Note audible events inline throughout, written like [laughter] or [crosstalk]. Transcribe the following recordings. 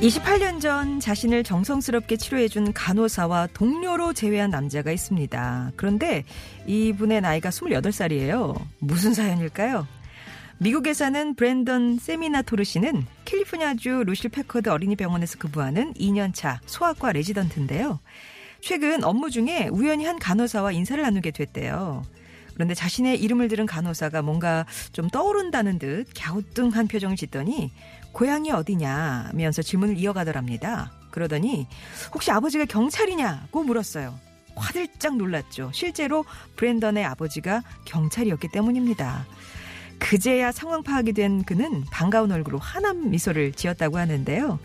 28년 전 자신을 정성스럽게 치료해준 간호사와 동료로 재회한 남자가 있습니다. 그런데 이분의 나이가 28살이에요. 무슨 사연일까요? 미국에 사는 브랜던 세미나토르 씨는 캘리포니아주 루실 패커드 어린이병원에서 근무하는 2년차 소아과 레지던트인데요. 최근 업무 중에 우연히 한 간호사와 인사를 나누게 됐대요. 그런데 자신의 이름을 들은 간호사가 뭔가 좀 떠오른다는 듯 갸우뚱한 표정을 짓더니 고향이 어디냐면서 질문을 이어가더랍니다. 그러더니 혹시 아버지가 경찰이냐고 물었어요. 화들짝 놀랐죠. 실제로 브랜던의 아버지가 경찰이었기 때문입니다. 그제야 상황 파악이 된 그는 반가운 얼굴로 환한 미소를 지었다고 하는데요.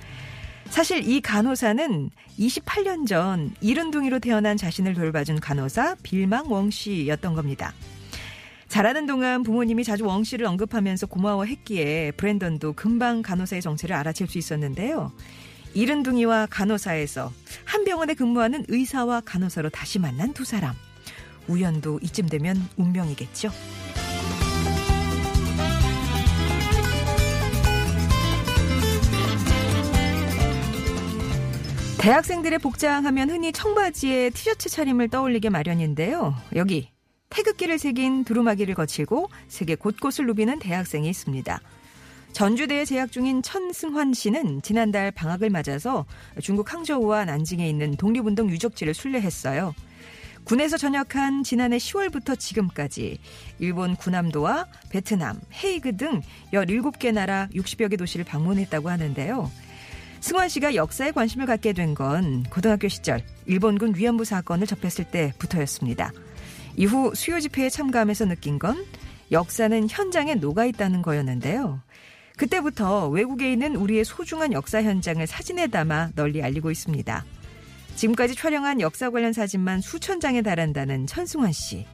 사실 이 간호사는 28년 전 이른둥이로 태어난 자신을 돌봐준 간호사 빌망 웡 씨였던 겁니다. 자라는 동안 부모님이 자주 웡 씨를 언급하면서 고마워했기에 브랜던도 금방 간호사의 정체를 알아챌 수 있었는데요. 이른둥이와 간호사에서 한 병원에 근무하는 의사와 간호사로 다시 만난 두 사람. 우연도 이쯤 되면 운명이겠죠. 대학생들의 복장하면 흔히 청바지에 티셔츠 차림을 떠올리게 마련인데요. 여기 태극기를 새긴 두루마기를 거치고 세계 곳곳을 누비는 대학생이 있습니다. 전주대에 재학 중인 천승환 씨는 지난달 방학을 맞아서 중국 항저우와 난징에 있는 독립운동 유적지를 순례했어요. 군에서 전역한 지난해 10월부터 지금까지 일본 군함도와 베트남, 헤이그 등 17개 나라 60여 개 도시를 방문했다고 하는데요. 승환 씨가 역사에 관심을 갖게 된 건 고등학교 시절 일본군 위안부 사건을 접했을 때부터였습니다. 이후 수요 집회에 참가하면서 느낀 건 역사는 현장에 녹아 있다는 거였는데요. 그때부터 외국에 있는 우리의 소중한 역사 현장을 사진에 담아 널리 알리고 있습니다. 지금까지 촬영한 역사 관련 사진만 수천 장에 달한다는 천승환 씨.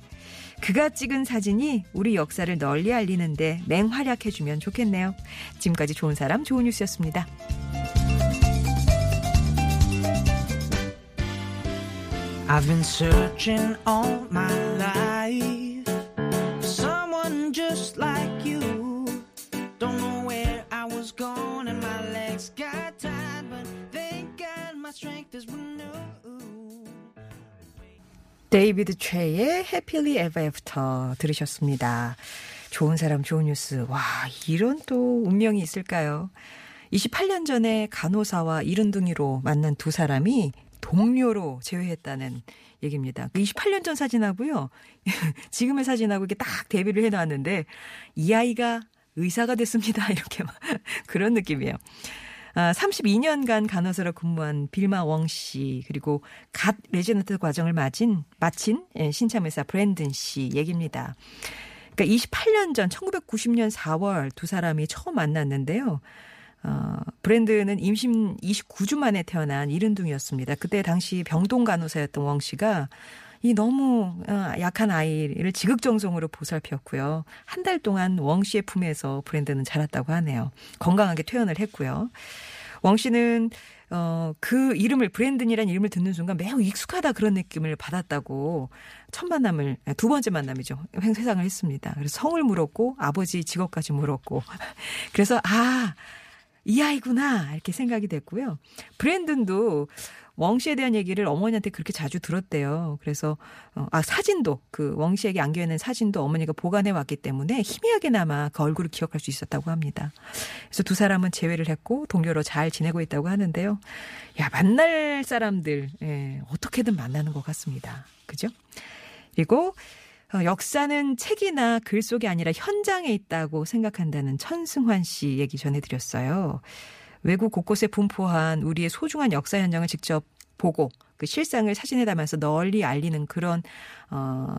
그가 찍은 사진이 우리 역사를 널리 알리는데 맹활약해주면 좋겠네요. 지금까지 좋은 사람, 좋은 뉴스였습니다. I've been searching all my life for someone just like you. Don't know where I was going and my legs got tired, but thank God my strength is renewed. 데이비드 최의 Happily Ever After 들으셨습니다. 좋은 사람 좋은 뉴스. 와, 이런 또 운명이 있을까요? 28년 전에 간호사와 이른둥이로 만난 두 사람이 동료로 재회했다는 얘기입니다. 28년 그전 사진하고요. [laughs] 지금의 사진하고 이게 딱 대비를 해놨는데 이 아이가 의사가 됐습니다. [laughs] 이렇게 막 그런 느낌이에요. 아, 32년간 간호사로 근무한 빌마 웡 씨, 그리고 갓 레지던트 과정을 마친, 마친 예, 신참의사 브랜든 씨 얘기입니다. 그러니까 28년 전 1990년 4월 두 사람이 처음 만났는데요. 어, 브랜드는 임신 29주 만에 태어난 이른둥이였습니다. 그때 당시 병동 간호사였던 웡 씨가 이 너무 어, 약한 아이를 지극정성으로 보살폈고요. 한 달 동안 웡 씨의 품에서 브랜드는 자랐다고 하네요. 건강하게 퇴원을 했고요. 웡 씨는 어, 그 이름을 브랜든이라는 이름을 듣는 순간 매우 익숙하다 그런 느낌을 받았다고 첫 만남을 두 번째 만남이죠. 회상을 했습니다. 그래서 성을 물었고 아버지 직업까지 물었고 [laughs] 그래서 아 이 아이구나 이렇게 생각이 됐고요. 브랜든도 웡 씨에 대한 얘기를 어머니한테 그렇게 자주 들었대요. 그래서 어, 아 사진도 그웡 씨에게 안겨 있는 사진도 어머니가 보관해 왔기 때문에 희미하게나마 그 얼굴을 기억할 수 있었다고 합니다. 그래서 두 사람은 재회를 했고 동료로 잘 지내고 있다고 하는데요. 야 만날 사람들 예, 어떻게든 만나는 것 같습니다. 그죠? 그리고 어, 역사는 책이나 글 속이 아니라 현장에 있다고 생각한다는 천승환 씨 얘기 전해드렸어요. 외국 곳곳에 분포한 우리의 소중한 역사 현장을 직접 보고 그 실상을 사진에 담아서 널리 알리는 그런 어,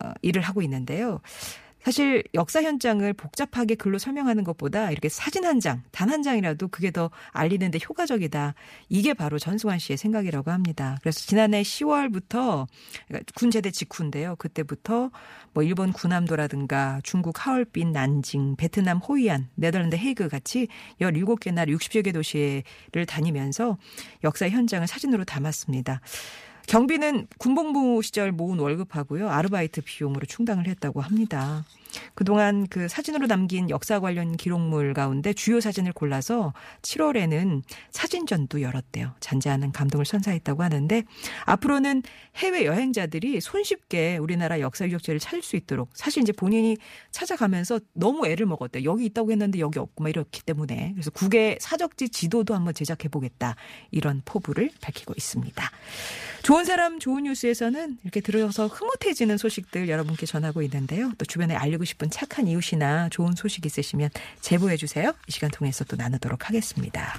어 일을 하고 있는데요. 사실 역사 현장을 복잡하게 글로 설명하는 것보다 이렇게 사진 한 장, 단 한 장이라도 그게 더 알리는데 효과적이다. 이게 바로 전승환 씨의 생각이라고 합니다. 그래서 지난해 10월부터 그러니까 군 제대 직후인데요. 그때부터 뭐 일본 구남도라든가 중국 하얼빈, 난징, 베트남 호이안, 네덜란드 헤이그 같이 17개 나라 60여 개 도시를 다니면서 역사 현장을 사진으로 담았습니다. 경비는 군복무 시절 모은 월급하고요. 아르바이트 비용으로 충당을 했다고 합니다. 그동안 그 사진으로 남긴 역사 관련 기록물 가운데 주요 사진을 골라서 7월에는 사진전도 열었대요. 잔재하는 감동을 선사했다고 하는데 앞으로는 해외 여행자들이 손쉽게 우리나라 역사 유적지를 찾을 수 있도록 사실 이제 본인이 찾아가면서 너무 애를 먹었대. 여기 있다고 했는데 여기 없고 막 이렇기 때문에 그래서 국외 사적지 지도도 한번 제작해 보겠다. 이런 포부를 밝히고 있습니다. 좋은 사람 좋은 뉴스에서는 이렇게 들어서 흐뭇해지는 소식들 여러분께 전하고 있는데요. 또 주변에 알리고 싶은 착한 이웃이나 좋은 소식 있으시면 제보해 주세요. 이 시간 통해서 또 나누도록 하겠습니다.